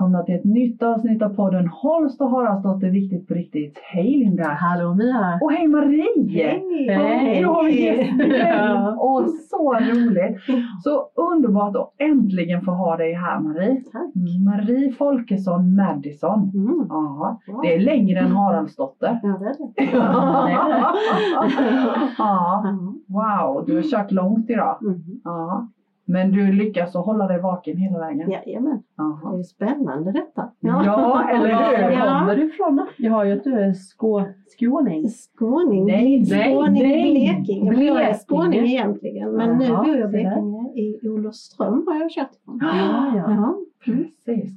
välkomna till ett nytt avsnitt av podden Holst och Haraldsdotter Viktigt på riktigt. Hej Linda! Hallå Mia! Och hej Marie! Hej! Hej! Har vi gäst. Och så roligt! Så underbart att äntligen få ha dig här Marie. Tack. Marie Folkesson Madison. Mm. Ja, det är längre än Haraldsdotter. Ja, det är det. ja, Ja. wow, du har kört långt idag. Mm. Ja. Men du lyckas att hålla dig vaken hela vägen. Jajamän, det Jaha. är spännande detta. Ja, eller hur? Ja. kommer du ifrån? Jag har ju att du är skå, skåning. Skåning, Nej, skåning nej, Blekinge. Men Jag är skåning Blekinge. egentligen. Men nu Jaha, bor jag i. Blekinge. I Olofström har jag kört ifrån. Ja, ja. Ja. Precis.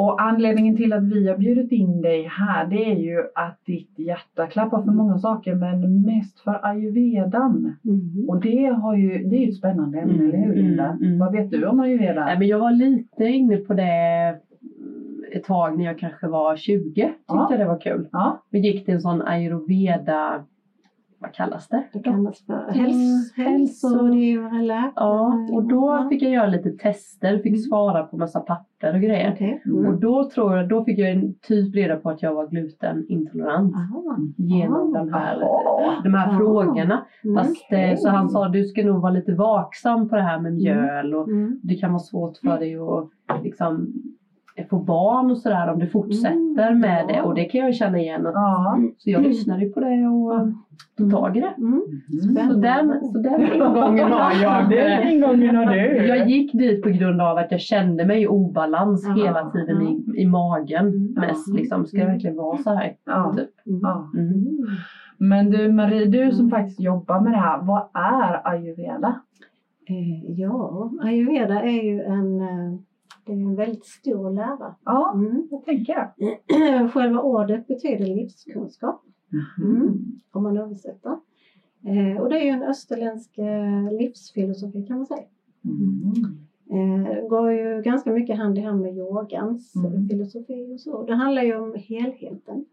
Och anledningen till att vi har bjudit in dig här det är ju att ditt hjärta klappar för många saker men mest för ayurvedan. Mm. Och det, har ju, det är ju ett spännande ämne, Mm, eller hur Linda? mm, mm. Vad vet du om ayurveda? Nej, men jag var lite inne på det ett tag när jag kanske var 20. Tyckte Ja. det var kul. Ja. Vi gick till en sån ayurveda, vad kallas det? Det kallas för Mm, häls- hälsorådgivare, läkare. Ja, och då fick jag göra lite tester, fick Mm. svara på massa papper och grejer. Okej. Mm. Och då tror jag, då fick jag en typ reda på att jag var glutenintolerant Aha. genom Ah. den här, de här frågorna. Mm. Fast, eh, Så han sa du ska nog vara lite vaksam på det här med mjöl och Mm. det kan vara svårt för dig att liksom, få barn och sådär om du fortsätter Mm, med ja. det. Och det kan jag känna igen. Att, Ja. så jag lyssnade ju på det och tog tag i det. Mm. Så den, så den ingången har jag. Den ingången har du. Jag gick dit på grund av att jag kände mig i obalans Ja, hela tiden i, i magen Mm. mest. Liksom. Ska det verkligen vara så här? Ja. Typ. Mm. Mm. Mm. Men du Marie, du som Mm. faktiskt jobbar med det här, vad är ayurveda? Eh, Ja, ayurveda är ju en, eh, det är en väldigt stor lära. Ja, Mm. vad tänker jag? Själva ordet betyder livskunskap, Mm. om man översätter. Eh, och det är ju en österländsk eh, livsfilosofi kan man säga. Mm. Eh, går ju ganska mycket hand i hand med yogans Mm. filosofi och så. Det handlar ju om helheten,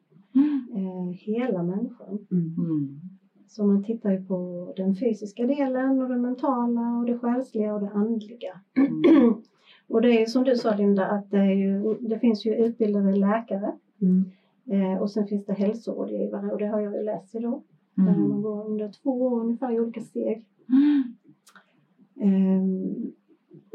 eh, hela människan. Mm. Mm. Så man tittar ju på den fysiska delen och det mentala och det själsliga och det andliga. Mm. Och det är ju som du sa Linda, att det, ju, det finns ju utbildade läkare Mm. eh, och sen finns det hälsorådgivare och det har jag ju läst idag. Eh, Man Mm. går under två år ungefär i olika steg. Ehm,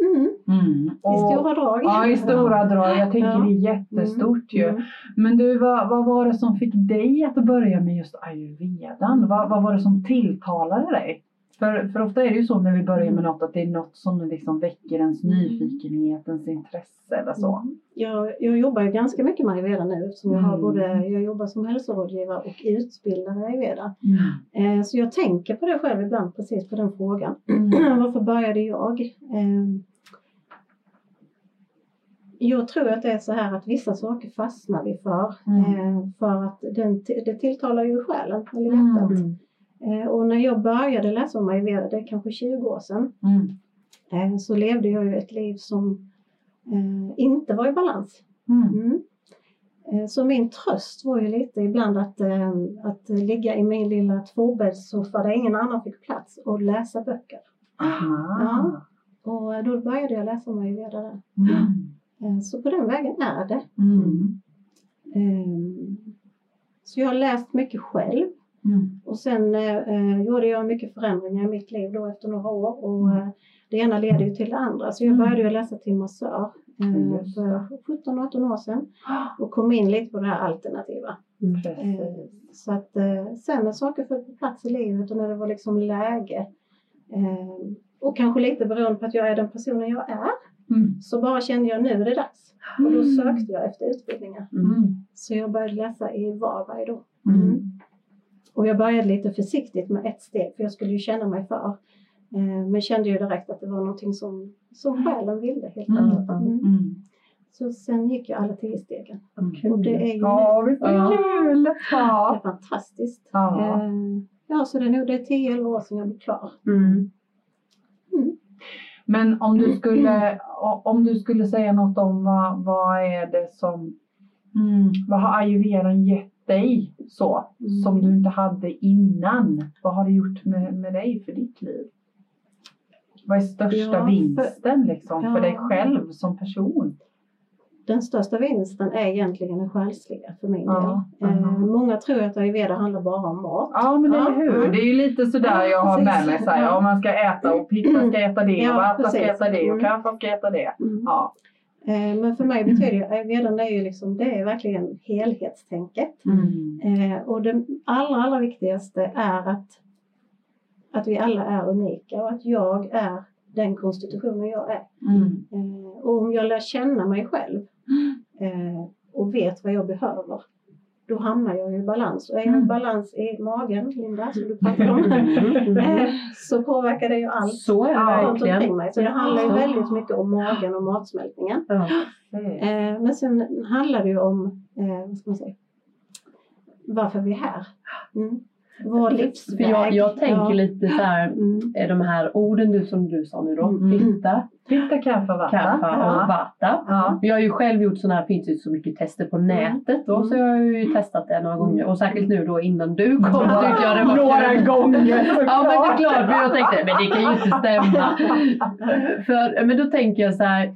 mm, Mm. I Och- stora drag. Ja, i stora drag. Jag tänker Ja. det är jättestort ju. Mm. Men du, vad, vad var det som fick dig att börja med just ayurvedan? Vad, vad var det som tilltalade dig? För, för ofta är det ju så när vi börjar med något att det är något som liksom väcker ens Mm. nyfikenhet, ens intresse eller så. Mm. Jag, jag jobbar ju ganska mycket med ayurveda nu eftersom jag har Mm. både, jag jobbar som hälsorådgivare och utbildare i ayurveda. Mm. Eh, så jag tänker på det själv ibland, precis på den frågan. Mm. Varför började jag? Eh, jag tror att det är så här att vissa saker fastnar vi för. Mm. Eh, för att den, det tilltalar ju själen, eller Mm. hjärtat. Mm. Eh, och när jag började läsa om ayurveda, det är kanske 20 år sedan, Mm. eh, så levde jag ju ett liv som eh, inte var i balans. Mm. Mm. Så min tröst var ju lite ibland att, att ligga i min lilla tvåbäddssoffa där ingen annan fick plats och läsa böcker. Aha. Och då började jag läsa om ayurveda där. Mm. Så på den vägen är det. Mm. Eh, Så jag har läst mycket själv Mm. och sen eh, eh, gjorde jag mycket förändringar i mitt liv då efter några år och eh, det ena leder ju till det andra. Så jag Mm. började ju läsa till massör eh, för 17-18 år sedan och kom in lite på det här alternativa. Mm. Eh, Så att eh, sen när saker föll på plats i livet och när det var liksom läge och kanske lite beroende på att jag är den personen jag är Mm. så bara kände jag nu är det dags. Och då sökte jag efter utbildningar. Mm. Så jag började läsa i Varberg då. Mm. Och jag började lite försiktigt med ett steg för jag skulle ju känna mig för. Eh, Men kände ju direkt att det var någonting som, som själen ville helt Mm. enkelt. Mm. Mm. Så sen gick jag alla tio stegen. Och det är ju Ja, är det Ja. kul! det är Ja. fantastiskt. Ja. Eh, Ja, så det är nog det är 10-11 år sedan jag blev klar. Mm. Men om du skulle, om du skulle säga något om vad, vad är det som, mm, vad har ayurvedan gett dig så, Mm. som du inte hade innan? Vad har det gjort med, med dig för ditt liv? Vad är största Ja, för- vinsten liksom, för Ja. dig själv som person? Den största vinsten är egentligen den själsliga för min Ja, del. Eh, mhm. många tror att ayurveda handlar bara om mat. Ja men eller hur. mm. Det är ju lite sådär jag har med mig. Så här, ja, man ska äta och pitta ska äta det och vatten ska äta det och Mm. kaffe ska äta det. Mm. Ja. Eh, men för mig betyder ju ayurvedan är ju liksom, det är verkligen helhetstänket. Mm. Eh, och det allra, allra viktigaste är att, att vi alla är unika och att jag är den konstitutionen jag är. Mm. Eh, och om jag lär känna mig själv eh, och vet vad jag behöver, då hamnar jag i balans. Och är jag i Mm. balans i magen, Linda, som du pratade om, Mm. eh, så påverkar det ju allt Så är det verkligen. mig. Så det handlar ju väldigt mycket om magen och matsmältningen. Ja. Eh, men sen handlar det ju om, eh, vad ska man säga, varför vi är här. Mm. Vår livsväg. För jag, jag tänker Ja. lite så här, Mm. de här orden du, som du sa nu då, Mm. pitta, Pitta, kaffe, vatten. kaffa Ja. och vata. Ja. Jag har ju själv gjort sådana här, finns ju så mycket tester på nätet då, Mm. så jag har ju testat det några gånger. Och särskilt nu då innan du kom tyckte jag det var Några kul. gånger Ja men det är klart, men jag tänkte men det kan ju inte stämma. För, men då tänker jag så här,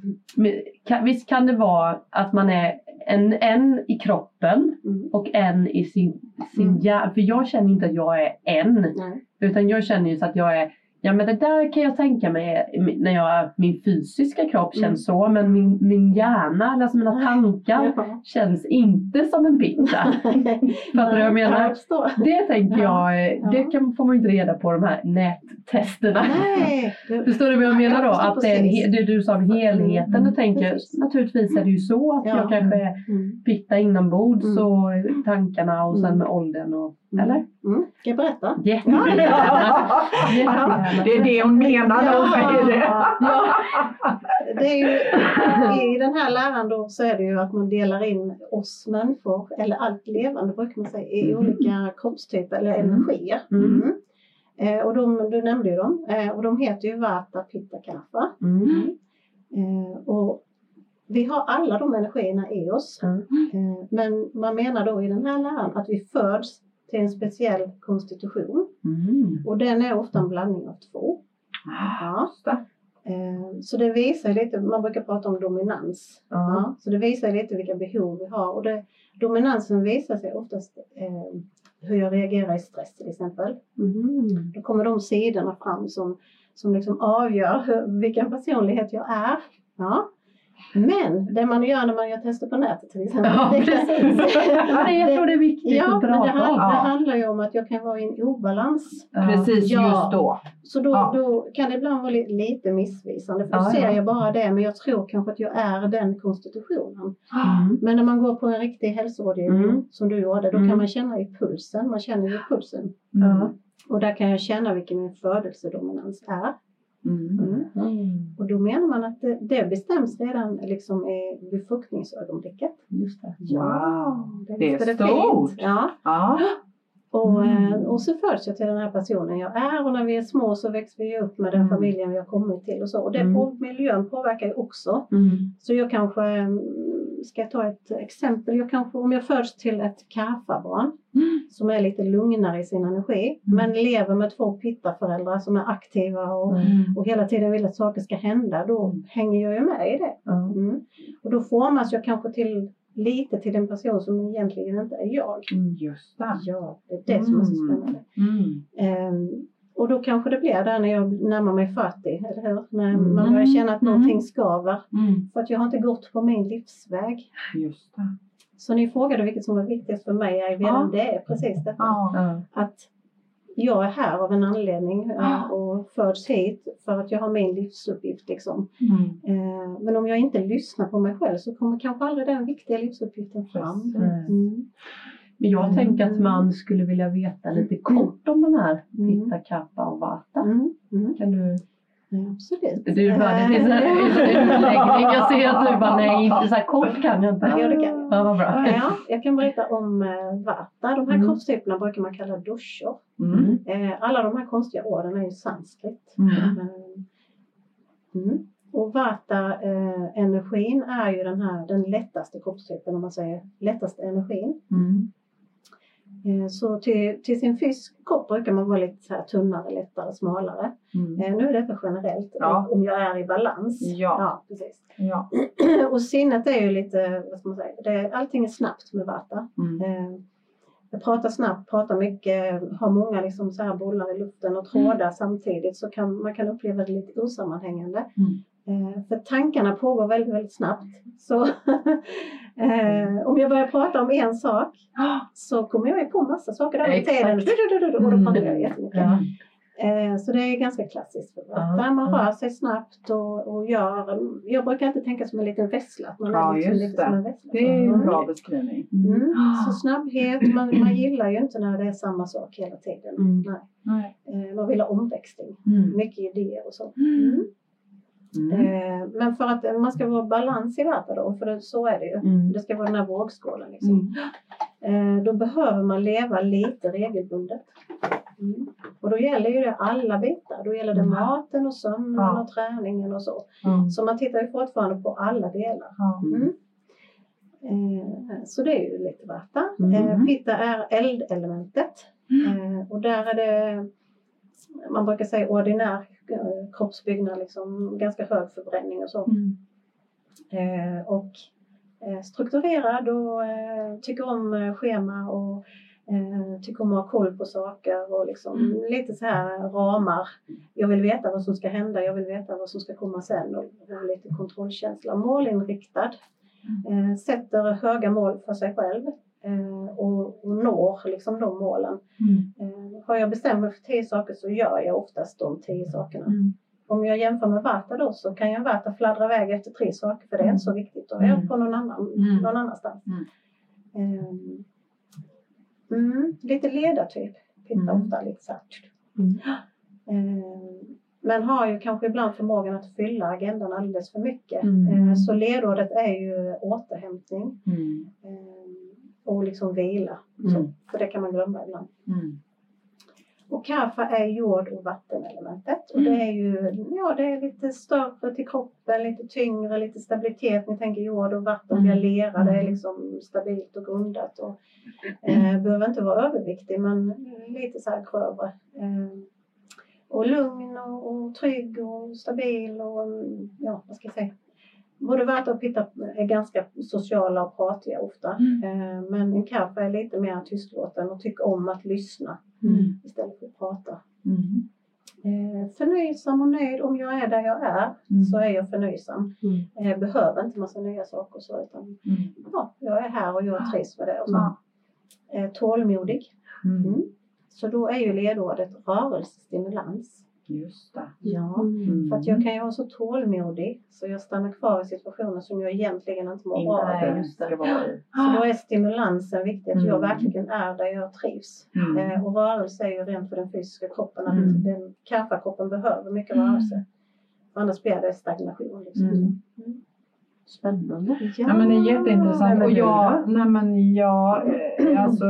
visst kan det vara att man är en, en i kroppen Mm. och en i sin, sin Mm. hjärna. För jag känner inte att jag är en. Nej. Utan jag känner ju så att jag är Ja men det där kan jag tänka mig när jag, min fysiska kropp känns Mm. så men min, min hjärna, alltså mina tankar Ja. känns inte som en pitta. Fattar du vad jag menar? Jag. Det tänker Ja. jag, eh, det kan, får man inte reda på de här nättesterna. Nej. du- Förstår du vad jag menar då? Jag Att det, är en, det du sa om helheten. Mm, Då tänker precis. naturligtvis är det ju så att Ja. jag kanske är Mm. pitta inombords Mm. och tankarna och sen Mm. med åldern och, Mm. eller? Mm. Ska jag berätta? Jättegärna. Jättegärna. Det är det hon menar när hon säger det. Ja. Det är ju, I den här läran då så är det ju att man delar in oss människor, eller allt levande brukar man säga, i olika kroppstyper eller Mm. energier. Mm. Mm. Eh, och de, du nämnde ju dem. Eh, och de heter ju Vata, Pitta, Kapha. Mm. Eh, och vi har alla de energierna i oss. Mm. Eh, men man menar då i den här läran att vi föds till en speciell konstitution. Mm. Och den är ofta en blandning av två. Ja. Eh, Så det visar lite, man brukar prata om dominans. Ja. Ja, så det visar lite vilka behov vi har. Och det, dominansen visar sig oftast eh, hur jag reagerar i stress till exempel. Mm. Då kommer de sidorna fram som, som liksom avgör hur, vilken personlighet jag är. Ja. Men det man gör när man gör tester på nätet till exempel. Ja, det- precis. Nej, jag tror det är viktigt Ja, att men det, prata hand, om. det Ja. handlar ju om att jag kan vara i en obalans. Ja. Precis Ja. just då. Så då, Ja. då kan det ibland vara li- lite missvisande för då Ja, ser ja. jag bara det men jag tror kanske att jag är den konstitutionen. Mm. Men när man går på en riktig hälsorådgivning Mm. som du gjorde då Mm. kan man känna i pulsen, man känner ju pulsen. Och där kan jag känna vilken min födelsedominans är. Mm. Mm. Mm. Och då menar man att det, det bestäms redan liksom i befruktningsögonblicket. Just det. Wow, det, det är stort. fint? Ja. Ja. Och, Mm. eh, och så föds jag till den här personen jag är och när vi är små så växer vi upp med den Mm. familjen vi har kommit till och så. Och det Mm. miljön påverkar ju också. Mm. Så jag kanske, mm, ska jag ta ett exempel, jag kanske, om jag föds till ett kaffabarn som är lite lugnare i sin energi Mm. men lever med två pittaföräldrar som är aktiva och, Mm. och hela tiden vill att saker ska hända, då hänger jag ju med i det. Mm. Och då formas jag kanske till lite till en person som egentligen inte är jag. Mm, Just det. Ja, det är det som är så Mm. spännande. Mm. Och då kanske det blir där när jag närmar mig 40, eller hur? När Mm. man börjar känna att Mm. någonting skaver. Mm. För att jag har inte gått på min livsväg. Just det. Så ni frågade vilket som var viktigast för mig. Jag vet Ja. det är precis detta. Ja. Ja. Att jag är här av en anledning eh, Ja. och föds hit för att jag har min livsuppgift. Liksom. Mm. Eh, Men om jag inte lyssnar på mig själv så kommer kanske aldrig den viktiga livsuppgiften fram. Mm. Men jag Mm. tänker att man skulle vilja veta lite kort om de här Mm. Pitta, Kappa och Vata. Mm. Mm. Kan du? Ja, absolut. Du utläggning. Jag ser att du bara, nej inte så här kort kan jag inte. Jo, det kan jag. Ja, vad bra. Ja, jag kan berätta om eh, Vata. De här Mm. kroppstyperna brukar man kalla doshor. Mm. Eh, alla de här konstiga orden är ju sanskrit. Mm. Eh, mm. Och Vata-energin är ju den här den lättaste kroppstypen om man säger lättaste energin. Mm. Eh, Så till, till sin fysisk kropp brukar man vara lite så här tunnare, lättare, smalare. Mm. Eh, Nu är detta generellt, Ja. om jag är i balans. Ja. precis. Ja. Och sinnet är ju lite, vad ska man säga, det, allting är snabbt med vata. Mm. Eh, Jag pratar snabbt, pratar mycket, har många liksom så här bollar i luften och trådar samtidigt så kan man kan uppleva det lite osammanhängande. Eh, För tankarna pågår väldigt, väldigt snabbt. Så eh, om jag börjar prata om en sak så kommer jag på massa saker där med Exakt. tiden. Och då pratar jag Mm. jättemycket. Ja. Eh, Så det är ganska klassiskt för Där man rör sig snabbt och, och gör, jag brukar alltid tänka som en liten vessla. Man Ja, liksom just lite det. som en vessla. Det är en Mm. bra beskrivning. Mm. Så snabbhet, man, man gillar ju inte när det är samma sak hela tiden. Mm. Nej. Nej. Eh, Man vill ha omväxling, Mm. mycket idéer och så. Mm. Mm. Eh, Men för att man ska vara balans i världen då, för det, så är det ju. Mm. Det ska vara den här vågskålen liksom. Eh, Då behöver man leva lite regelbundet. Mm. Och då gäller ju det alla bitar. Då gäller det Mm. maten och sömnen Ja. och träningen och så. Mm. Så man tittar ju fortfarande på alla delar. Mm. Eh, Så det är ju lite. Mm. Eh, Pitta är eldelementet. Och där är det, man brukar säga ordinär eh, kroppsbyggnad, liksom, ganska hög förbränning och så. Mm. Eh, och eh, strukturerad och eh, tycker om eh, schema och eh, tycker om att ha koll på saker och liksom Mm. lite så här ramar. Jag vill veta vad som ska hända, jag vill veta vad som ska komma sen och, och lite kontrollkänsla. Målinriktad. Mm. Sätter höga mål för sig själv och, och når liksom de målen. Mm. Eh, har jag bestämt mig för tio saker så gör jag oftast de tio sakerna. Mm. Om jag jämför med Vata då så kan jag Vata fladdra iväg efter tre saker för det är inte så viktigt. Då är jag Mm. på någon, annan, Mm. någon annanstans. Mm. Ehm, mm, lite ledartyp. Pitta Mm. ofta lite så. Mm. Men har ju kanske ibland förmågan att fylla agendan alldeles för mycket. Mm. Så ledordet är ju återhämtning Mm. Och liksom vila. Mm. Så, för det kan man glömma ibland. Mm. Och kaffe är jord och vattenelementet. Och det är ju ja, det är lite större till kroppen, lite tyngre, lite stabilitet. Ni tänker jord och vatten blir Mm. lera, det är Mm. liksom stabilt och grundat. Och, eh, behöver inte vara överviktig men lite så här grövre. Eh, och lugn och, och trygg och stabil och mm, ja, vad ska jag säga. Både Vata och Pitta är ganska sociala och pratiga ofta. Mm. Eh, men en kaffe är lite mer tystlåten och tycker om att lyssna Mm. istället för att prata. Mm. Eh, förnöjsam och nöjd. Om jag är där jag är Mm. så är jag förnöjsam. Mm. Eh, behöver inte massa nya saker så utan Mm. ja, jag är här och jag trivs med det. Och så. Eh, tålmodig. Mm. Mm. Så då är ju ledordet rörelsestimulans. Just det. Ja. Mm. För att jag kan ju vara så tålmodig så jag stannar kvar i situationer som jag egentligen inte mår bra av. Så då är stimulansen viktig, att jag Mm. verkligen är där jag trivs. Mm. Eh, och rörelse är ju rent för den fysiska kroppen, att Mm. den kaffakroppen behöver mycket Mm. rörelse. Annars blir det stagnation. Liksom. Mm. Spännande. Ja, men det är jätteintressant. Och jag, nej men jag, eh, alltså,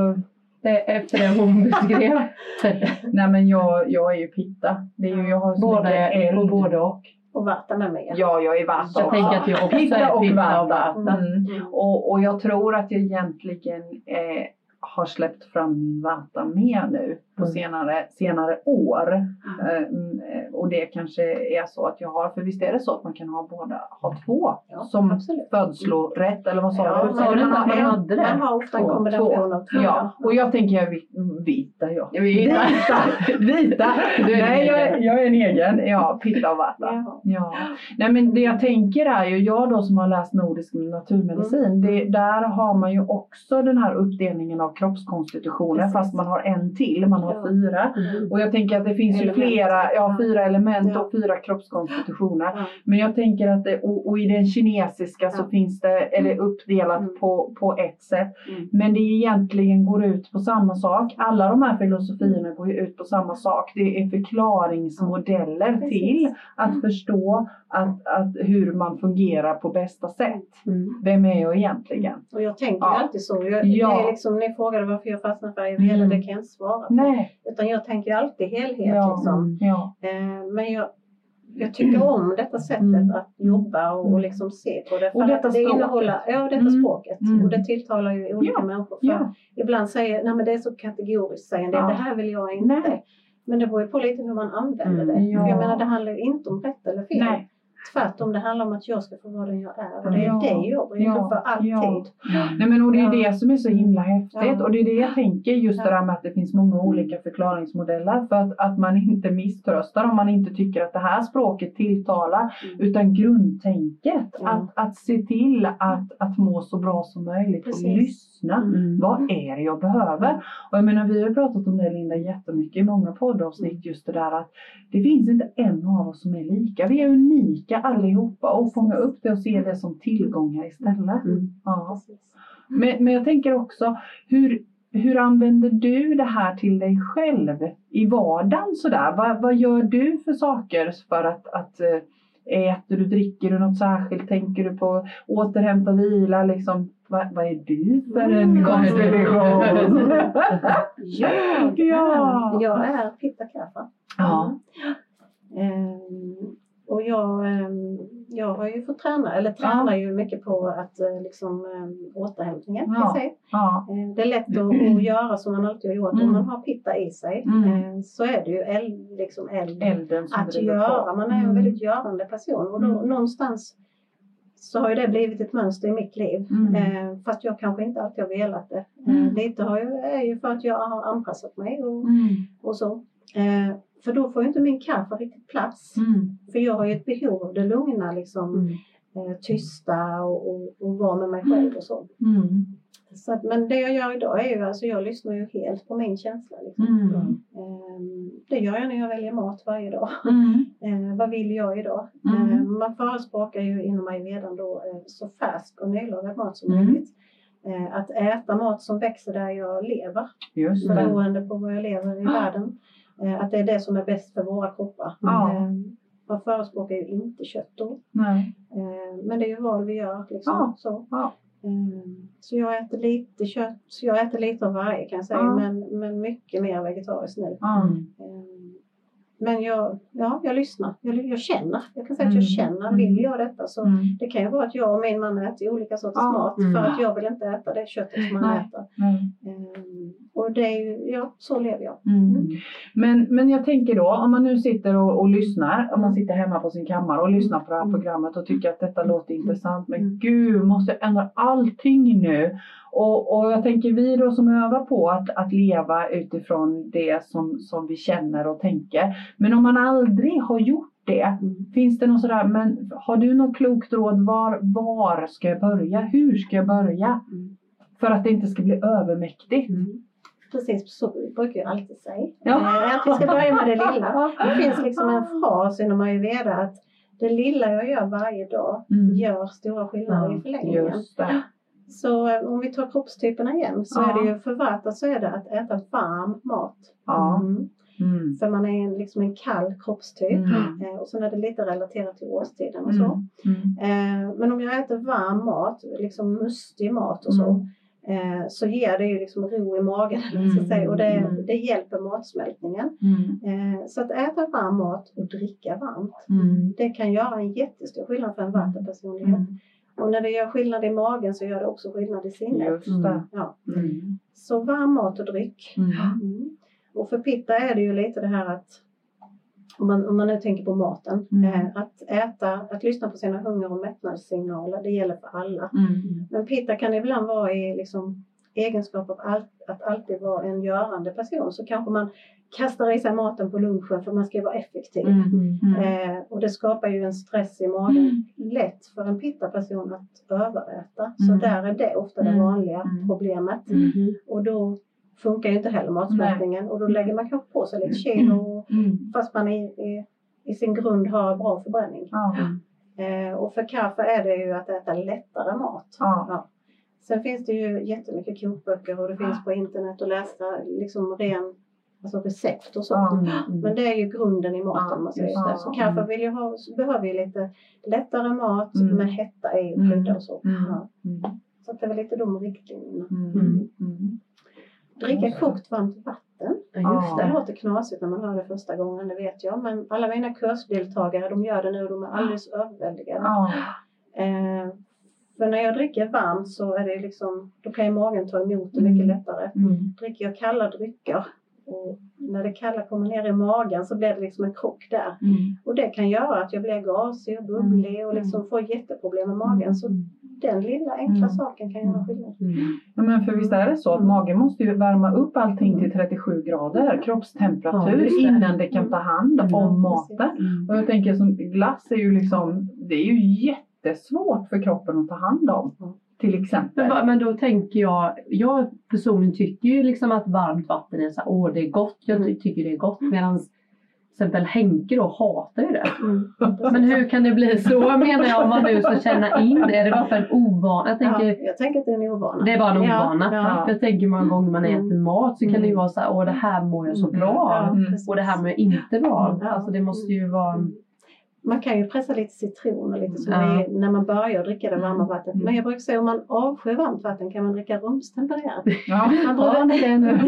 Efter det hon beskrev. nej men jag, jag är ju pitta. Det är ju, jag har så Båda mycket är eld. och både och. Och vatten med mig. Ja, jag är vata Jag också. tänker att jag också Pitta är och pitta och vata. vata. Mm. Och, och jag tror att jag egentligen eh, har släppt fram min vata mer nu på Mm. senare, senare år. Eh, mm, eh, och det kanske är så att jag har, för visst är det så att man kan ha båda, ha två Ja, som absolut. födslorätt eller vad sa Ja, du? man, att man har, hade det? man har ofta en kombination av två. Ja, och jag tänker jag vita jag. Vita. Vita! Du är Nej, jag, jag är en egen. Ja, pitta och vata. Ja. Ja. Nej, men det jag tänker är ju, jag då som har läst nordisk naturmedicin, Mm. det, där har man ju också den här uppdelningen av kroppskonstitutioner Precis. fast man har en till, man har Ja. fyra. Mm. Och jag tänker att det finns ju Element. flera, ja fyra element Ja. och fyra kroppskonstitutioner. Ja. Men jag tänker att det, och, och i den kinesiska så finns det, eller uppdelat Mm. på, på ett sätt. Mm. Men det egentligen går ut på samma sak. Alla de här filosofierna går ju ut på samma sak. Det är förklaringsmodeller Precis. till att förstå att, att hur man fungerar på bästa sätt. Mm. Vem är jag egentligen? Och jag tänker ju alltid så. Jag, Ja. det är liksom, frågade varför jag fastnade för ayurveda, Mm. det kan jag inte svara på. Nej. Utan jag tänker alltid helhet. Ja. Liksom. Ja. Eh, men jag, jag tycker om detta sättet Mm. att jobba och, och liksom se på det. För Och detta att det språket. innehåller, ja, detta Mm. språket. Mm. Och det tilltalar ju olika Ja. människor. För Ja. Ibland säger nej men det är så kategoriskt, säger Ja. det här vill jag inte. Nej. Men det beror ju på lite hur man använder Mm. det. För jag menar det handlar ju inte om rätt eller fel. Nej. Tvärtom, det handlar om att jag ska få vara den jag är. Och det är Ja. det jag brinner Ja. för alltid. Ja. Nej men och det är Ja. det som är så himla häftigt Ja. och det är det jag tänker just det där med att det finns många olika förklaringsmodeller för att, att man inte misströstar om man inte tycker att det här språket tilltalar Mm. utan grundtänket Ja. att, att se till att, att må så bra som möjligt Precis. och lyssna. Mm. Vad är det jag behöver? Och jag menar vi har pratat om det Linda jättemycket i många poddavsnitt just det där att det finns inte en av oss som är lika. Vi är unika allihopa och fånga upp det och se det som tillgångar istället. Mm. Ja. Men, men jag tänker också, hur, hur använder du det här till dig själv i vardagen sådär? Vad, vad gör du för saker för att, att eh, Äter du, dricker du något särskilt? Tänker du på återhämta, vila? Liksom, vad, vad är du för en Mm. konstitution? Jag, Ja. jag är Pitta Kaffa. ja. Ehm, och jag, ehm, jag har ju fått träna, eller tränar ju mycket på att eh, liksom um, återhämtningen Ja. ja. Eh, Det är lätt att, att göra som man alltid har gjort. Mm. Om man har pitta i sig Mm. så är det ju eld, liksom eld Elden som att göra. på. Man är en Mm. väldigt görande person och då Mm. någonstans så har ju det blivit ett mönster i mitt liv. Mm. Fast jag kanske inte alltid har velat det. Mm. lite har ju, är ju för att jag har anpassat mig och, Mm. och så. För då får inte min kaffe riktigt plats. Mm. För jag har ju ett behov av det lugna, liksom, Mm. eh, tysta och, och, och vara med mig själv och så. Mm. så att, men det jag gör idag är ju, alltså jag lyssnar ju helt på min känsla. Liksom. Mm. Eh, det gör jag när jag väljer mat varje dag. Mm. Eh, vad vill jag idag? Mm. Eh, man förespråkar ju inom ayurvedan då eh, så färsk och nylagad mat som Mm. möjligt. Eh, att äta mat som växer där jag lever, Just det. beroende på var jag lever i Ah. världen. Eh, att det är det som är bäst för våra kroppar. Ja. Eh, man förespråkar ju inte kött då. Nej. Eh, men det är ju val vi gör. Liksom, Ja. så. Ja. Eh, så jag äter lite kött, jag äter lite av varje kan jag säga, men, men mycket mer vegetariskt nu. Ja. Men jag, ja, jag lyssnar. Jag, jag känner. Jag kan säga att Mm. jag känner. Mm. Vill jag detta så Mm. det kan ju vara att jag och min man äter olika sorters Ja. mat Mm. för att jag vill inte äta det köttet som han äter. Eh, och det är ju, ja, så lever jag. Mm. Men, men jag tänker då, om man nu sitter och, och lyssnar, om man sitter hemma på sin kammare och lyssnar på det här Mm. programmet och tycker att detta låter intressant, men Mm. gud, måste jag ändra allting nu? Och, och jag tänker vi då som övar på att, att leva utifrån det som, som vi känner och tänker. Men om man aldrig har gjort det, finns det något sådär, men har du något klokt råd? Var, var ska jag börja? Hur ska jag börja? Mm. För att det inte ska bli övermäktigt. Precis så brukar jag alltid säga. Ja. Eh, att vi ska börja med det lilla. Det finns liksom en fras inom ayurveda att det lilla jag gör varje dag Mm. gör stora skillnader i förlängningen. Så eh, om vi tar kroppstyperna igen så Ja. är det ju för vata så är det att äta varm mat. Ja. Mm. Mm. För man är en, liksom en kall kroppstyp. Mm. Eh, och sen är det lite relaterat till årstiden och så. Mm. Eh, men om jag äter varm mat, liksom mustig mat och så, Mm. eh, så ger det ju liksom ro i magen. man ska Mm. säga, och det, det hjälper matsmältningen. Eh, så att äta varm mat och dricka varmt, det kan göra en jättestor skillnad för en vata-personlighet. Mm. Och när det gör skillnad i magen så gör det också skillnad i sinnet. Just det. Ja. Mm. Så varm mat och dryck. Mm. Mm. Och för pitta är det ju lite det här att om man, om man nu tänker på maten, Mm. eh, att äta, att lyssna på sina hunger och mättnadssignaler, det gäller för alla. Mm. Men pitta kan ibland vara i liksom, egenskap av allt, att alltid vara en görande person. Så kanske man kastar i sig maten på lunchen för man ska vara effektiv. Mm. Mm. Eh, och det skapar ju en stress i magen. Lätt för en pitta-person att överäta. Så Mm. där är det ofta det Mm. vanliga Mm. problemet. Mm. Och då funkar ju inte heller matsmältningen och då lägger man kanske på sig lite kilo Mm. fast man i, i, i sin grund har bra förbränning. Eh, och för kaffe är det ju att äta lättare mat. Ja. Sen finns det ju jättemycket kokböcker och det finns på internet att läsa liksom ren alltså recept och sånt. Ja. Men det är ju grunden i maten man säger just så. det. Så kaffe vill ju ha, så behöver ju lite lättare mat Mm. med hetta i och Mm. krydda och så. Mm. Mm. Så att det är väl lite de riktlinjerna. Mm. Mm. Mm. Dricka kokt varmt vatten. Ja, just Det det. låter knasigt när man hör det första gången, det vet jag. Men alla mina kursdeltagare, de gör det nu och de är alldeles överväldigade. Ja. Eh, för när jag dricker varmt så är det liksom, då kan ju magen ta emot det mycket Mm. lättare. Mm. Dricker jag kalla drycker och när det kalla kommer ner i magen så blir det liksom en krock där. Mm. Och det kan göra att jag blir gasig och bubblig och liksom får jätteproblem med magen. Så den lilla enkla Mm. saken kan göra skillnad. Mm. Ja, men för visst är det så att magen måste ju värma upp allting till 37 grader Ja, kroppstemperatur just det. innan det kan ta hand om Mm, maten. Mm. Och jag tänker som glass är ju liksom, det är ju jättesvårt för kroppen att ta hand om. Mm. Till exempel. Men, men då tänker jag, jag personligen tycker ju liksom att varmt vatten är så här, åh det är gott, jag ty- tycker det är gott. Medan till exempel Henke då hatar ju det. Mm. Men hur kan det bli så menar jag om man nu ska känna in det? Är det bara för en ovana? Jag tänker, Ja, jag tänker att det är en ovana. det är bara en Ja, ovana. ja. För jag tänker många gånger man Mm. äter mat så kan det ju Mm. vara så här, åh det här mår jag så Mm. bra Ja, av. Mm. Och det här mår jag inte bra av. Ja. Alltså det måste ju vara. Man kan ju pressa lite citron och lite så Ja. när man börjar dricka det varma vattnet. Mm. Men jag brukar säga om man avskyr varmt vatten kan man dricka rumstempererat. Ja. Man brukar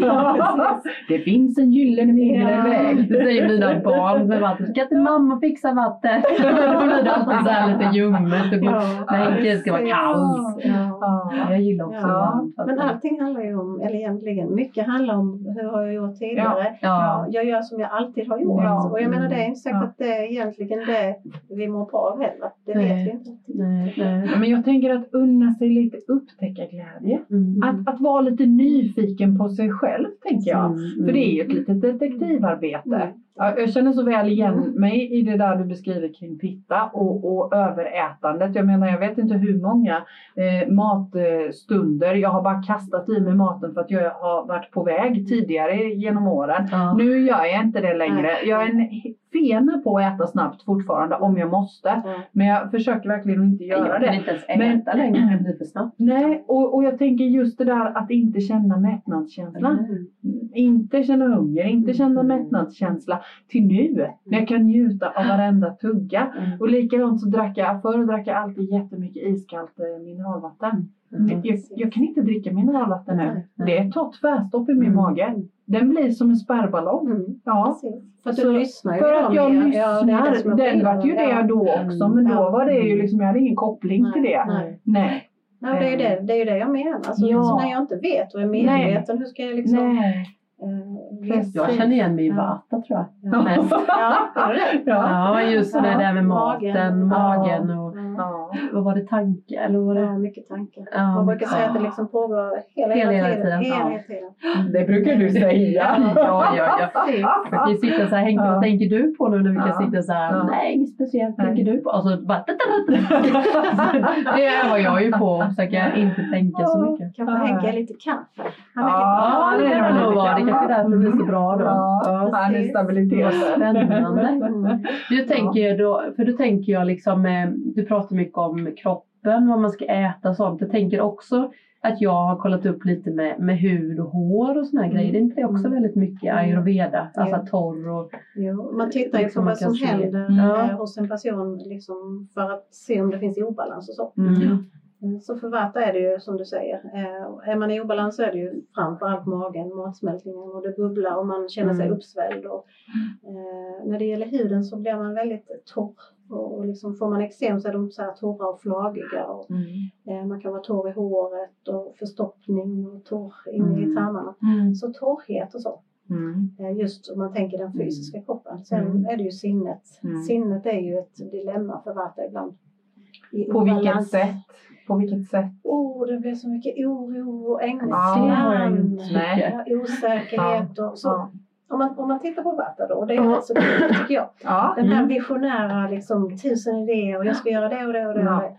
det. Ja. Det finns en gyllene medelväg. Ja. Det säger mina barn med vatten. Kan inte mamma fixa vatten? Då blir det alltid så här lite ljummet. gott. Nej, det ska vara kallt. Ja. Ja. Jag gillar också Ja, varmt vatten. men allting handlar ju om, eller egentligen mycket handlar om hur har jag gjort tidigare. Ja. Jag gör som jag alltid har gjort. Ja. Och jag menar det är inte säkert Ja. att det är egentligen det vi mår bra av heller. Det Nej. vet vi inte. Nej, nej. Men jag tänker att unna sig lite upptäckarglädje. Mm. Att, att vara lite nyfiken på sig själv tänker jag. Mm. För det är ju ett litet detektivarbete. Mm. Ja, jag känner så väl igen mig i det där du beskriver kring pitta och, och överätandet. Jag menar, jag vet inte hur många eh, matstunder jag har bara kastat i mig maten för att jag har varit på väg tidigare genom åren. Ja. Nu gör jag inte det längre. Nej. Jag är en fena på att äta snabbt fortfarande om jag måste. Ja. Men jag försöker verkligen inte göra jag kan det. inte ens äta Men- längre, det blir för snabbt. Nej, och, och jag tänker just det där att inte känna mättnadskänslan. Mm. Inte känna hunger, inte känna Mm. mättnadskänsla till nu. När jag kan njuta av varenda tugga. Mm. Och likadant så drack jag, förr drack jag alltid jättemycket iskallt eh, mineralvatten. Mm. Jag, jag kan inte dricka mineralvatten nu. Nej, Det tar tvärstopp i min Mm. mage. Den blir som en spärrballong. Mm. Ja. För att Så- lyssnar ju För att jag mer. Ja, det är lyssnar. är Den vart ju det då också. Mm. Men då var det ju liksom, jag hade ingen koppling till det. Nej. Nej. Nej, det, är ju det, det är ju det jag menar. Alltså, Ja. så när jag inte vet och är medveten, hur ska jag liksom... Nej. eh, Precis. Jag känner igen mig i. Vata tror jag. Ja. Ja? Ja. Just det där med maten, magen och. vad var det tanke eller vad var det? Ja, mycket tankar. Ja, Man brukar säga att det liksom pågår hela, Hela, hela, tiden. tiden. Hela, Ja. tiden. Det brukar du säga. Ja, ja, ja. Jag kan sitta så här, Henke Ja. vad tänker du på nu när vi kan Ja. sitta så här, Ja. nej inget speciellt, Nej. tänker du på? Och så bara, det övar jag ju på, försöka inte tänka så mycket. Kanske Ja. Henke är lite kaffe. Han är Ja, lite det är kan nog nog vara, det kanske är därför det blir så bra då. Ja, Ja. han är stabilitet. Vad spännande. Mm. Du tänker ju då, för då tänker jag liksom, eh, du pratar mycket om kroppen, vad man ska äta och sånt. Jag tänker också att jag har kollat upp lite med, med hud och hår och såna här Mm. grejer. Det är inte det också Mm. väldigt mycket ayurveda? Alltså Ja. torr och... Jo, man tittar ju Liksom på vad som se. händer Ja. eh, hos en person liksom, för att se om det finns obalans och så. Mm. Mm, Så för vata är det ju som du säger. Eh, är man i obalans så är det ju framförallt magen, matsmältningen och det bubblar och man känner sig Mm. uppsvälld. Och, eh, när det gäller huden så blir man väldigt torr. Och, och liksom får man eksem så är de så här torra och flagiga. Och, eh, man kan vara torr i håret och förstoppning och torr inne Mm. i tarmarna. Mm. Så torrhet och så. Mm. Eh, Just om man tänker den fysiska kroppen. Sen Mm. är det ju sinnet. Mm. Sinnet är ju ett dilemma för vata ibland. I På vilket obalans. sätt? På vilket sätt? Oh, det blir så mycket oro och ängslan. Ja, osäkerhet och så. Om, man, om man tittar på Vata då, och det är rätt så kul tycker jag. Ja. Den här Mm. visionära liksom, tusen idéer och jag ska göra det och det och det. Och, det.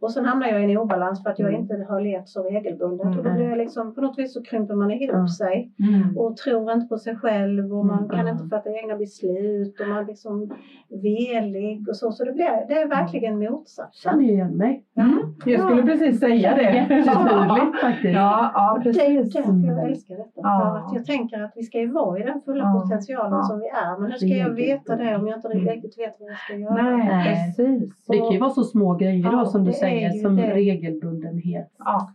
Och sen hamnar jag i en obalans för att jag Mm. inte har levt så regelbundet. Mm. Och då blir jag liksom, på något vis så krymper man ihop Ja. sig Mm. och tror inte på sig själv och man Mm. kan Ja. inte fatta egna beslut och man är liksom velig och så. Så det, blir, det är verkligen motsatsen. Känner igen mig. Mm. Jag skulle precis säga det. Jättetydligt faktiskt. Ja, ja Och det är precis. därför jag Mm. älskar detta. Ja. För att jag tänker att vi ska ju vara i den fulla Ja. potentialen Ja. som vi är. Men hur ska jag veta det om jag inte Mm. riktigt vet vad jag ska göra? Nej, precis. Det kan ju vara så små grejer då Ja, som du är säger som det. regelbundenhet. Ja.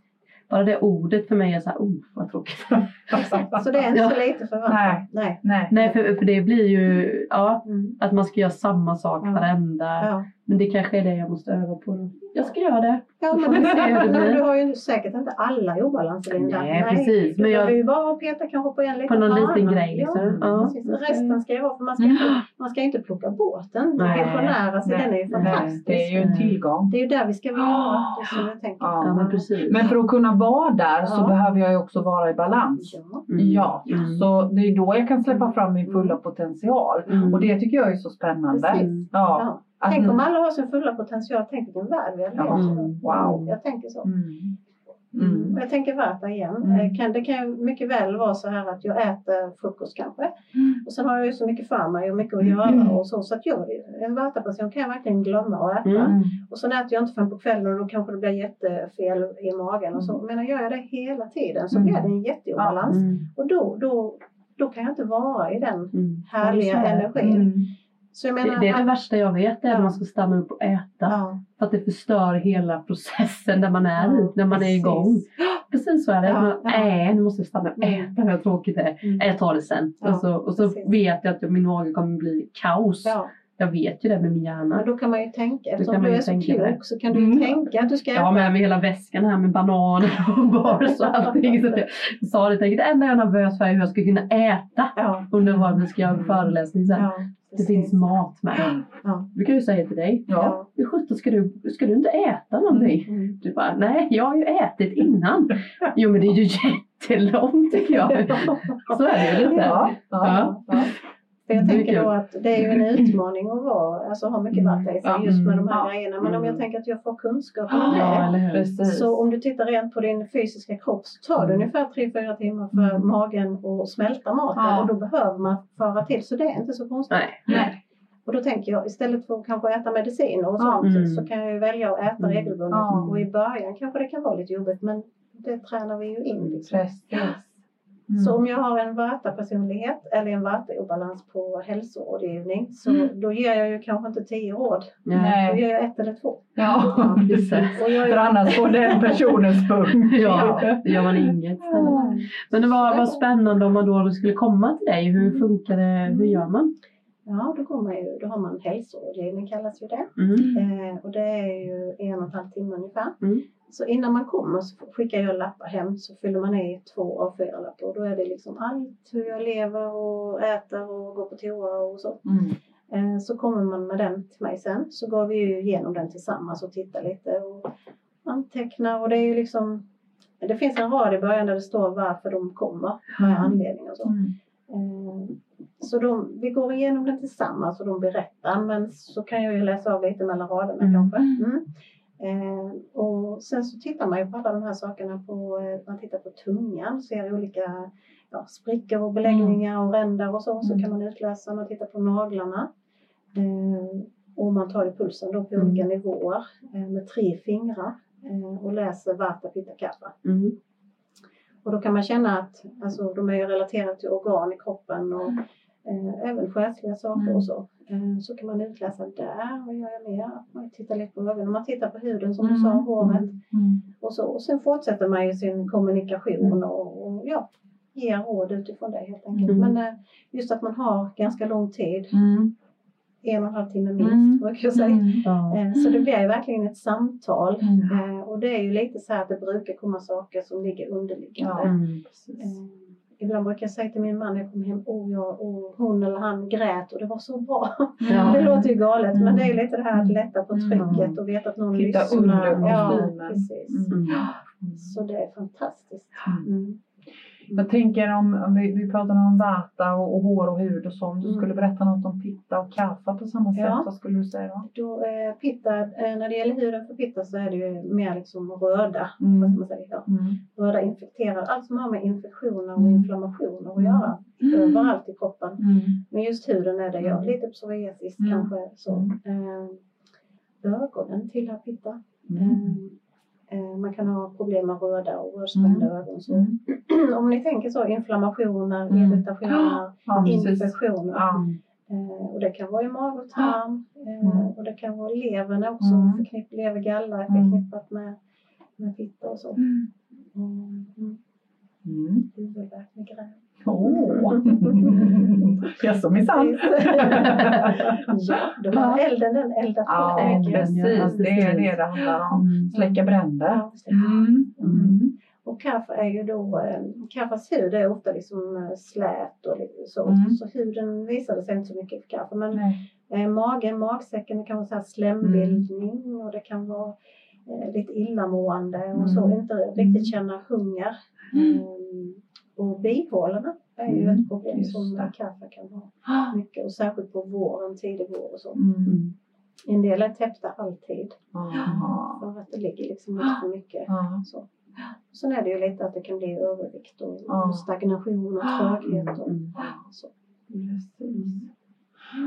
bara det ordet för mig är så här, oh vad tråkigt. Så det är inte så lite för varandra. Nej. Nej. Nej, för, för det blir ju, ja, Mm. att man ska göra samma sak Ja. varenda. Ja. Men det kanske är det jag måste öva på. då. Jag ska göra det. Ja, men det men du har ju säkert inte alla obalanser Linda. Nej, precis. Du Men jag- behöver ju bara peta kanske på en liten På någon hörna. liten grej, liksom. Ja, Ja. Resten ska ju vara, för man ska, inte, man ska inte plocka bort den. Nej. Visionära, så den är ju Nej, fantastisk. det är ju en tillgång. Det är ju där vi ska vara. Det är så jag tänker. Ja. Ja, men precis. Men för att kunna vara där så behöver jag ju också vara i balans. Ja. Mm. Ja, Mm. så det är då jag kan släppa fram min fulla potential. Mm. Och det tycker jag är så spännande. Precis. Ja. Tänk om alla har sin fulla potential. Tänk vilken värld vi hade. Mm. Wow. Jag tänker så. Mm. Mm. Och jag tänker Värta igen. Mm. Eh, Kan, det kan ju mycket väl vara så här att jag äter frukost kanske. Och sen har jag ju så mycket för mig och mycket att göra Mm. och så. Så att jag, en Värta-person kan jag verkligen glömma att äta. Mm. Och sen äter jag inte förrän på kvällen och då kanske det blir jättefel i magen och så. Men gör jag det hela tiden så Mm. blir det en jätteobalans. Mm. Och då, då, då kan jag inte vara i den Mm. härliga energin. Menar, det är det värsta jag vet, är Ja. att man ska stanna upp och äta. ja, För att det förstör hela processen där man är Ja, när man är precis. igång. Precis så är det. Ja, man, ja. Nej, nu måste jag stanna och Mm. äta, vad tråkigt det är. Mm. Nej, Jag tar det sen. Och så, och så vet jag att min mage kommer bli kaos. Ja. Jag vet ju det med min hjärna. Men då kan man ju tänka, eftersom du är så det. klok så kan du ju Mm. tänka att du ska Jag har äta. med mig hela väskan här med bananer och bars och allting. Så att jag sa det, tänkte, det enda jag är nervös för är hur jag ska kunna äta Ja, under vad vi ska göra en föreläsning sen. ja, Det finns mat med. Ja. Vi kan ju säga till dig, Ja. hur sjutton ska du, ska du inte äta någonting? Mm. Du bara, nej jag har ju ätit innan. Jo men det är ju jättelångt tycker jag. Så är det ju lite. Ja. Ja. För jag tänker då att det är ju en utmaning att vara, alltså ha mycket vatten i sig Ja. just med de Mm. här Ja. grejerna. Men om jag Mm. tänker att jag får kunskap om Ja, det. Så om du tittar rent på din fysiska kropp så tar det Mm. ungefär 3-4 timmar för Mm. magen att smälta maten Ja. och då behöver man föra till. Så det är inte så konstigt. Nej. Nej. Och då tänker jag istället för att kanske äta medicin och Ja. sånt Mm. så kan jag ju välja att äta Mm. regelbundet. Ja. Och i början kanske det kan vara lite jobbigt men det tränar vi ju in. Liksom. Precis. Mm. Så om jag har en vata-personlighet eller en vata-obalans på hälsorådgivning så Mm. då ger jag ju kanske inte tio råd. Nej. Då ger jag ett eller två. Ja. Precis. Och jag För annars får den personen spunk. Ja, det gör man inget. Men det var, var spännande om man då skulle komma till dig. Hur funkar det? Hur gör man? Ja, då, går man ju, då har man hälsorådgivning kallas ju det. Mm. Eh, och det är ju en och en halv timme ungefär. Mm. Så innan man kommer så skickar jag lappar hem så fyller man i två av fyra lappar. Och då är det liksom allt hur jag lever och äter och går på toa och så. Mm. Eh, Så kommer man med den till mig sen så går vi ju igenom den tillsammans och tittar lite och antecknar och det är ju liksom det finns en rad i början där det står varför de kommer, vad är anledningen och så. Mm. Eh, Så de, vi går igenom den tillsammans och de berättar men så kan jag ju läsa av lite mellan raderna Mm. kanske. Mm. Eh, och sen så tittar man ju på alla de här sakerna på, eh, man tittar på tungan, ser olika ja, sprickor och beläggningar och ränder och så, så Mm. kan man utläsa. Man tittar på naglarna. Eh, och man tar ju pulsen då på Mm. olika nivåer eh, med tre fingrar eh, och läser Vata Pitta Kapha. Mm. Och då kan man känna att alltså, de är relaterade till organ i kroppen och eh, även själsliga saker Mm. och så. Eh, så kan man utläsa där, vad gör jag mer? Man tittar lite på ögonen, man tittar på huden som du sa, håret Mm. och så. Och sen fortsätter man ju sin kommunikation och, och ja, ger råd utifrån det helt enkelt. Mm. Men eh, just att man har ganska lång tid, Mm. en och en halv timme minst Mm. brukar jag säga. Mm. Ja. Eh, Så det blir ju verkligen ett samtal. Mm. Eh, Och det är ju lite så här att det brukar komma saker som ligger underliggande. Ja. Mm. Ibland brukar jag säga till min man när jag kommer hem, oh, jag, oh, hon eller han grät och det var så bra. Ja. Det låter ju galet men Mm. det är lite det här att lätta på Mm. trycket och veta att någon Titta lyssnar. under ja, precis. Mm. Mm. Så det är fantastiskt. Mm. Mm. Jag tänker om, om vi, vi pratar om vata och, och hår och hud och sånt. Du Mm. skulle berätta något om pitta och kaffa på samma sätt. Ja. Vad skulle du säga då? Då, eh, pitta, eh, när det gäller huden för pitta så är det ju mer liksom röda. Mm. Vad ska man säga? Ja. Mm. Röda infekterad, allt som har med infektioner och Mm. inflammationer att Mm. göra. Överallt i kroppen. Mm. Men just huden är det, ja. Mm. Lite psoriasis Mm. kanske. Så. Mm. Eh, ögonen tillhör pitta. Mm. Eh, man kan ha problem med röda och rödspända mm. ögon. Så. Mm. Om ni tänker så, inflammationer, mm. irritationer, ja, infektioner. Ja. Eh, och det kan vara i mag och tarm eh, mm. och det kan vara levern också, mm. förknipp, levergalla är mm. förknippat med, med fitta och så. Mm. Mm. mm. Huvudvärk, migrän. Åh! Jaså minsann? ja, då har elden den eldat Ja, på precis. Det är det det handlar om. Mm. Släcka bränder. Ja, Mm. Mm. Och kaffe är ju då, eh, kaffes hud är ofta liksom eh, slät och så. Mm. Så huden visade sig inte så mycket för kaffe. Men Nej. eh, magen, magsäcken, det kan vara så här slembildning och det kan vara lite illamående och så. Mm. Inte riktigt känna hunger. Mm. Mm. Och bihålorna är ju Mm, ett problem just som det. kaffe kan ha mycket. Och särskilt på våren, tidig vår och så. Mm. En del är täppta alltid Aha. för att det ligger liksom lite för mycket. Ja. Så. Sen är det ju lite att det kan bli övervikt och, och stagnation och tröghet. Och, Mm. så. Precis.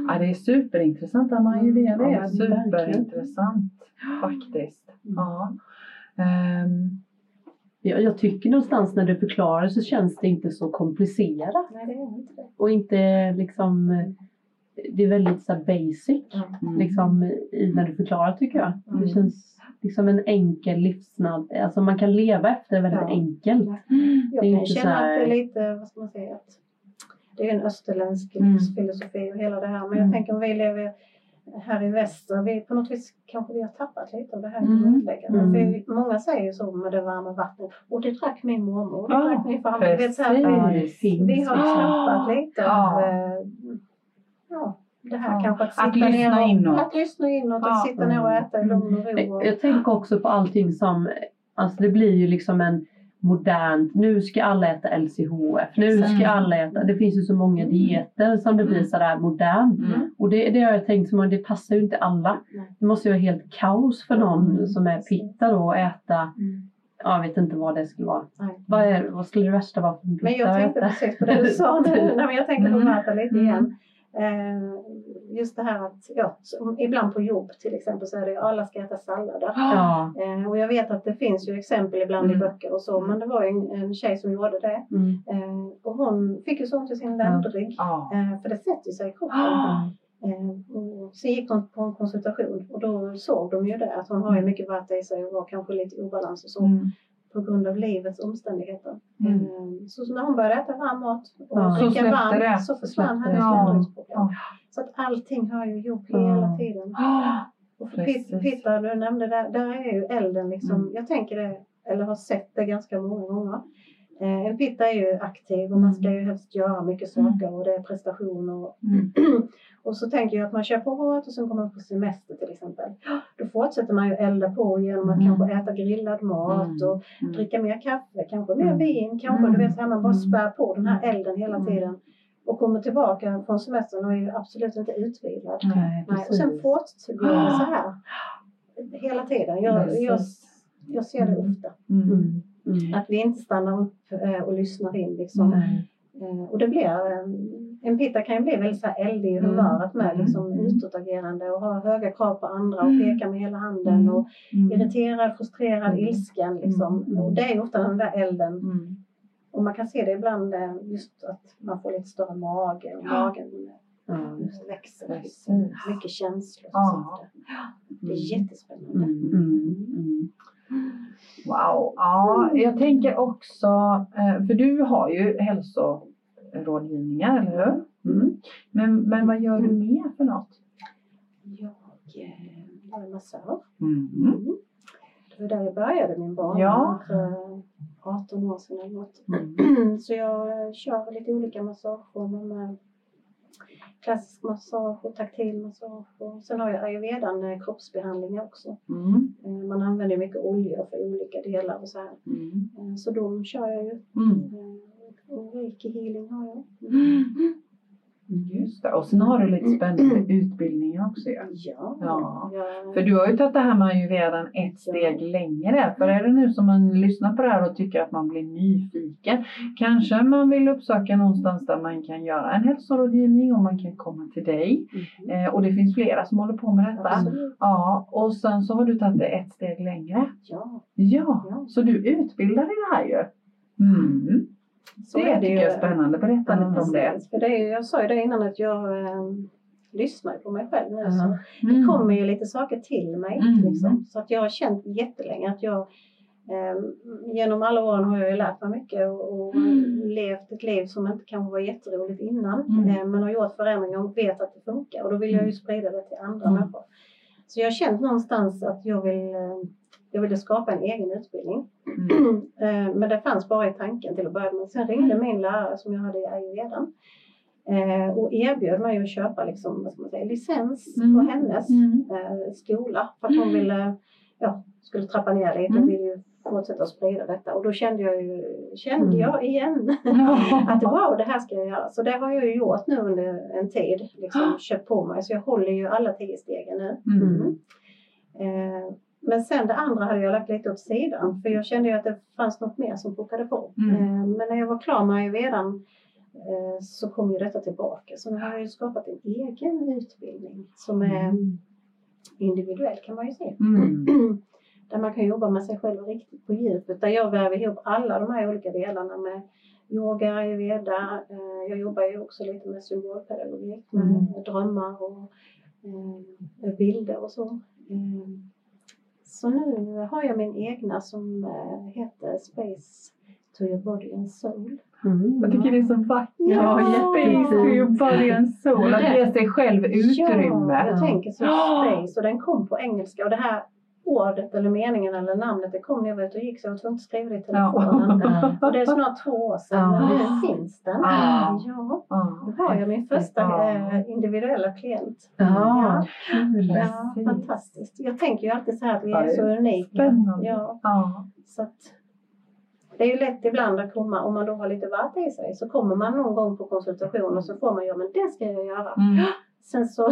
Ja, det är superintressant. Ayurveda Ja, är men superintressant faktiskt. Ja. Ehm, Jag, jag tycker någonstans när du förklarar så känns det inte så komplicerat. Nej, det är inte det. Och inte liksom, det är väldigt så basic mm. liksom, i, när du förklarar tycker jag. Det Mm. känns liksom en enkel livsnad. Alltså man kan leva efter väldigt Ja. enkelt. Jag Det är kan känna här- att det är lite, vad ska man säga, att det är en österländsk Mm. livsfilosofi och hela det här. Men Mm. jag tänker om vi lever här i väster, vi, på något vis kanske vi har tappat lite av det här Mm. grundläggande. Mm. För många säger så med det varma vattnet. Och det drack min mormor, och det drack min farmor. Vet, så här, Vi har tappat lite av Ja. eh, ja, det här Ja. kanske att Att sitta lyssna ner och, inåt. Att lyssna inåt, Ja. att sitta ner och äta i lugn och ro. Och, jag tänker också på allting som, alltså det blir ju liksom en modernt, nu ska alla äta LCHF, nu Mm. ska alla äta, det finns ju så många dieter som det blir sådär modernt. Mm. Och det, det har jag tänkt som det passar ju inte alla. Det måste ju vara helt kaos för någon Mm. som är pitta då att äta, Mm. ja, jag vet inte vad det skulle vara. Nej. Vad, är, vad skulle det värsta vara för en Men jag tänkte precis på det du sa nu. Nej, men jag tänker på Mm. Märta lite Mm. igen. Eh, just det här att, ja, ibland på jobb till exempel så är det alla ska äta sallader. Ja. Eh, och jag vet att det finns ju exempel ibland i Mm. böcker och så, men det var en, en tjej som gjorde det. Mm. Eh, och hon fick ju så ont i sin ländrygg, Ja. för det sätter sig i kroppen. Ah. Eh, och sen gick hon på en konsultation och då såg de ju det att hon har ju mycket vatten i sig och var kanske lite i obalans och så Mm. På grund av livets omständigheter. Mm. Eh, Så när hon började äta varm mat och Ja. Dricka varmt det. så försvann hennes det. Ja. Så att allting hör ju ihop Ja. hela tiden. Och för Pitta, du nämnde där, där är ju elden liksom, Mm. jag tänker det, eller har sett det ganska många gånger. Eh, en pitta är ju aktiv och man ska ju helst göra mycket saker och det är prestation och, Mm. och så tänker jag att man kör på hårt och sen kommer man på semester till exempel. Då fortsätter man ju elda på genom att Mm. kanske äta grillad mat Mm. och Mm. dricka mer kaffe, kanske mer Mm. vin, kanske Mm. du vet så här man bara Mm. spär på den här elden hela Mm. tiden. Och kommer tillbaka från semestern och är ju absolut inte utvilad. Nej, Nej, och sen fortsätter det så här hela tiden. Jag, jag, jag ser det Mm. ofta. Mm. Mm. Mm. Att vi inte stannar upp eh, och lyssnar in. Liksom. Eh, Och det blir, eh, en pitta kan ju bli väldigt så här eldig i Mm. humöret med, Mm. liksom Mm. utåtagerande och ha höga krav på andra och Mm. peka med hela handen Mm. och Mm. irriterad, frustrerad, Mm. ilsken. Liksom. Mm. Och det är ofta den där elden. Mm. Och man kan se det ibland just att man får lite större mage och Ja. magen eh, växer. Liksom. Mycket känslor. Ja. Det är jättespännande. Mm. Mm. Mm. Wow. Ja, jag tänker också, eh, för du har ju hälsorådgivningar, eller hur? Mm. Men, men vad gör du mer för något? Jag eh, jag är massör. Mm. Det var där jag började min bana Ja. för 18 år sedan. Mm. Så jag eh, kör lite olika massageformer med klassisk massage och taktil massage. Och sen har jag ayurvedan eh, kroppsbehandlingar också. Mm. Eh, Man använder mycket oljor för olika delar och så här. Mm. Eh, Så de kör jag ju. Mm. Och reiki healing har jag. Just det. Och sen har du lite spännande utbildningar också ju. Ja. Ja. jag- För du har ju tagit det här med ayurvedan ett steg längre. För är det nu som man lyssnar på det här och tycker att man blir nyfiken. Kanske man vill uppsöka någonstans där man kan göra en hälsorådgivning och man kan komma till dig. Mhm. Eh, och det finns flera som håller på med detta. Absolut. Ja, och sen så har du tagit det ett steg längre. Ja. Ja, Ja. så du utbildar i det här ju. Mm. Så det det tycker jag är spännande. Berätta lite om det. För det är, jag sa ju det innan att jag eh, lyssnar på mig själv nu. Så Ja. det kommer ju lite saker till mig. Mm. Liksom. Så att jag har känt jättelänge att jag Eh, genom alla åren har jag ju lärt mig mycket och, och Mm. levt ett liv som inte kanske var jätteroligt innan. Mm. Eh, men har gjort förändringar och vet att det funkar och då vill jag ju sprida det till andra Mm. människor. Så jag har känt någonstans att jag vill eh, jag ville skapa en egen utbildning. Mm. Eh, Men det fanns bara i tanken till att börja med. Sen ringde min lärare som jag hade i ayurvedan eh, och erbjöd mig att köpa liksom, vad ska man säga, licens Mm. på hennes Mm. eh, skola för att hon ville, ja, skulle trappa ner lite Mm. och ville ju fortsätta att sprida detta. Och då kände jag ju, kände Mm. jag igen att wow, det här ska jag göra. Så det har jag ju gjort nu under en tid, liksom köpt på mig. Så jag håller ju alla tio stegen nu. Mm. Eh, men sen det andra hade jag lagt lite åt sidan för jag kände ju att det fanns något mer som pockade på. Mm. Eh, men när jag var klar med ayurvedan eh, så kom ju detta tillbaka. Så nu har jag ju skapat en egen utbildning som är individuell kan man ju säga. Mm. Där man kan jobba med sig själv riktigt på djupet. Där jag väver ihop alla de här olika delarna med yoga, ayurveda. Eh, jag jobbar ju också lite med symbolpedagogik med Mm. drömmar och bilder och så. Så nu har jag min egna som eh, heter Space to your body and soul. Mm. Jag tycker det är så vackert. Ja, Space to your body and soul. Att ge sig själv Ja, utrymme. jag tänker så space och den kom på engelska och det här ordet eller meningen eller namnet det kom när jag var ute och gick så jag var tvungen att skriva det i telefonen. Ja. Och det är snart två år sedan Ja. men nu finns den. Ja. Ja, nu har jag min första Ja. eh, individuella klient. Ja. Ja, fantastiskt. Jag tänker ju alltid så här att vi är så unika. Ja, så att det är ju lätt ibland att komma, om man då har lite vatt i sig, så kommer man någon gång på konsultation och så får man ja men det ska jag göra. Mm. Sen så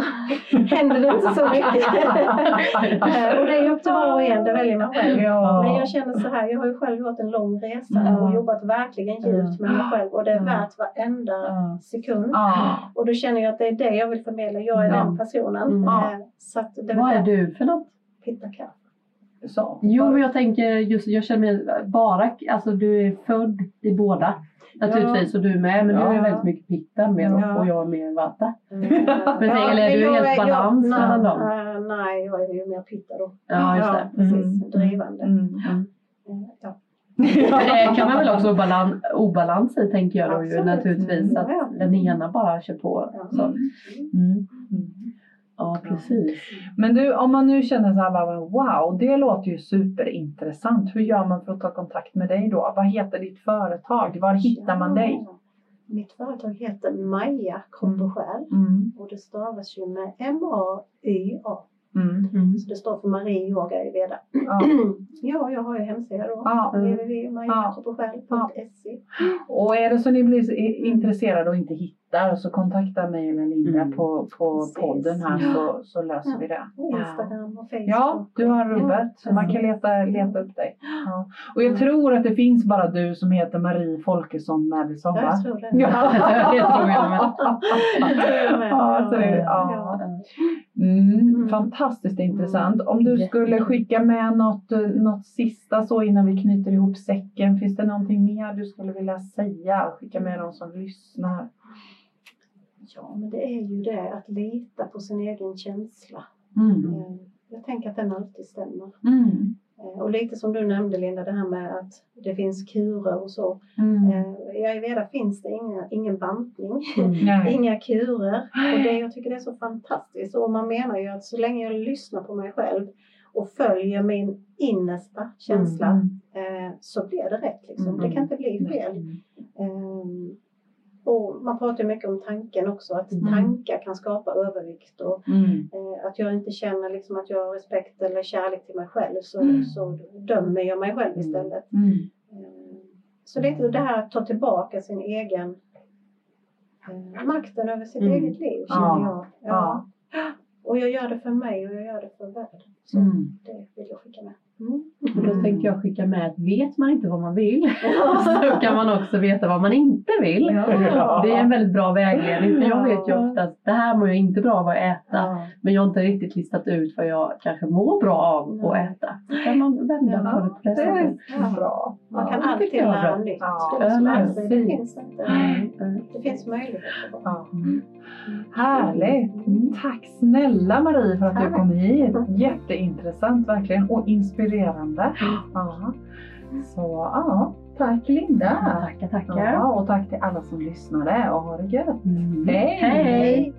händer det inte så mycket. Eh, och det är upp till var och en, det väljer man själv. Ja. Men jag känner så här, jag har ju själv gjort en lång resa Mm. och jobbat verkligen djupt med mig själv och det är värt varenda Ja. sekund. Ja. Och då känner jag att det är det jag vill förmedla, jag är Ja. den personen. Mm. Eh, Så att det Vad är du för något? pitta. Så. Jo, men jag tänker just, jag känner mig bara, alltså du är född i båda naturligtvis och du är med, men du är Ja. väldigt mycket pitta mer Ja. och jag är mer vata. Eh, Men eller är du jag helt jag- balans nej, mellan dem? Nej, jag är ju mer pitta då. Ja, just ja, det. precis. Mm. Drivande. Mm. Eh, Ja. Det kan man väl också ha balan, obalans i tänker jag då ju naturligtvis. Att Ja. den ena bara kör på. Ja. Så. Mm. Mm. Ja, precis. Men du, om man nu känner så här, bara, wow, det låter ju superintressant. Hur gör man för att ta kontakt med dig då? Vad heter ditt företag? Var hittar man dig? Ja. Mitt företag heter Maja Själ Mm. och det stavas ju med M-A-Y-A. Mm. Mm. Så det står för Marie Yoga i Veda. Ja. Ja, jag har ju hemsida då. Ja. www.majakroppochsjäl.se Och är det så ni blir i- intresserade och inte hittar så kontakta mig eller Linda Mm. på, på Precis. podden här så, så löser Ja. vi det. Instagram och Facebook. Ja, du har rubbet så man kan leta, leta upp dig. Ja. Och jag tror att det finns bara du som heter Marie Folkesson Madison va? Jag tror det. med. Det tror jag med. Ja, så det, ja. Mm, Mm. fantastiskt intressant. Om du skulle skicka med något, eh, något sista så innan vi knyter ihop säcken. Finns det någonting mer du skulle vilja säga? Skicka med de som lyssnar. Ja, men det är ju det att lita på sin egen känsla. Mm. Eh, Jag tänker att den alltid stämmer. Mm. Eh, Och lite som du nämnde Linda, det här med att det finns kurer och så. Mm. Eh, I ayurveda finns det inga, ingen bantning, Nej. inga kurer. Och det, jag tycker det är så fantastiskt. Och man menar ju att så länge jag lyssnar på mig själv och följer min innersta känsla Mm. så blir det rätt. Liksom. Mm. Det kan inte bli fel. Och man pratar mycket om tanken också, att Mm. tankar kan skapa övervikt. Och, Mm. eh, att jag inte känner liksom att jag har respekt eller kärlek till mig själv så, Mm. så dömer jag mig själv istället. Mm. Ehm, så lite det här att ta tillbaka sin egen eh, makten över sitt Mm. eget liv Ja. känner jag. Ja. Och jag gör det för mig och jag gör det för världen. Så Mm. det vill jag skicka med. Och då tänker jag skicka med att vet man inte vad man vill så kan man också veta vad man inte vill. Ja. Det är en väldigt bra vägledning för jag vet ju ofta att det här mår jag inte bra av att äta. Ja. Men jag har inte riktigt listat ut vad jag kanske mår bra av att äta. Då kan man vända på det på det sättet. så bra. Man kan alltid lära nytt. Ja, Det, finns inte. Mm. Det finns möjligheter. Ja. Härligt! Tack snälla Marie för att du kom hit. Jätteintressant verkligen och inspirerande inspirerande. Ja. Så ja, tack Linda. Tackar, tackar. Ja, och tack till alla som lyssnade och ha det gött. Mm. Hej! Hej!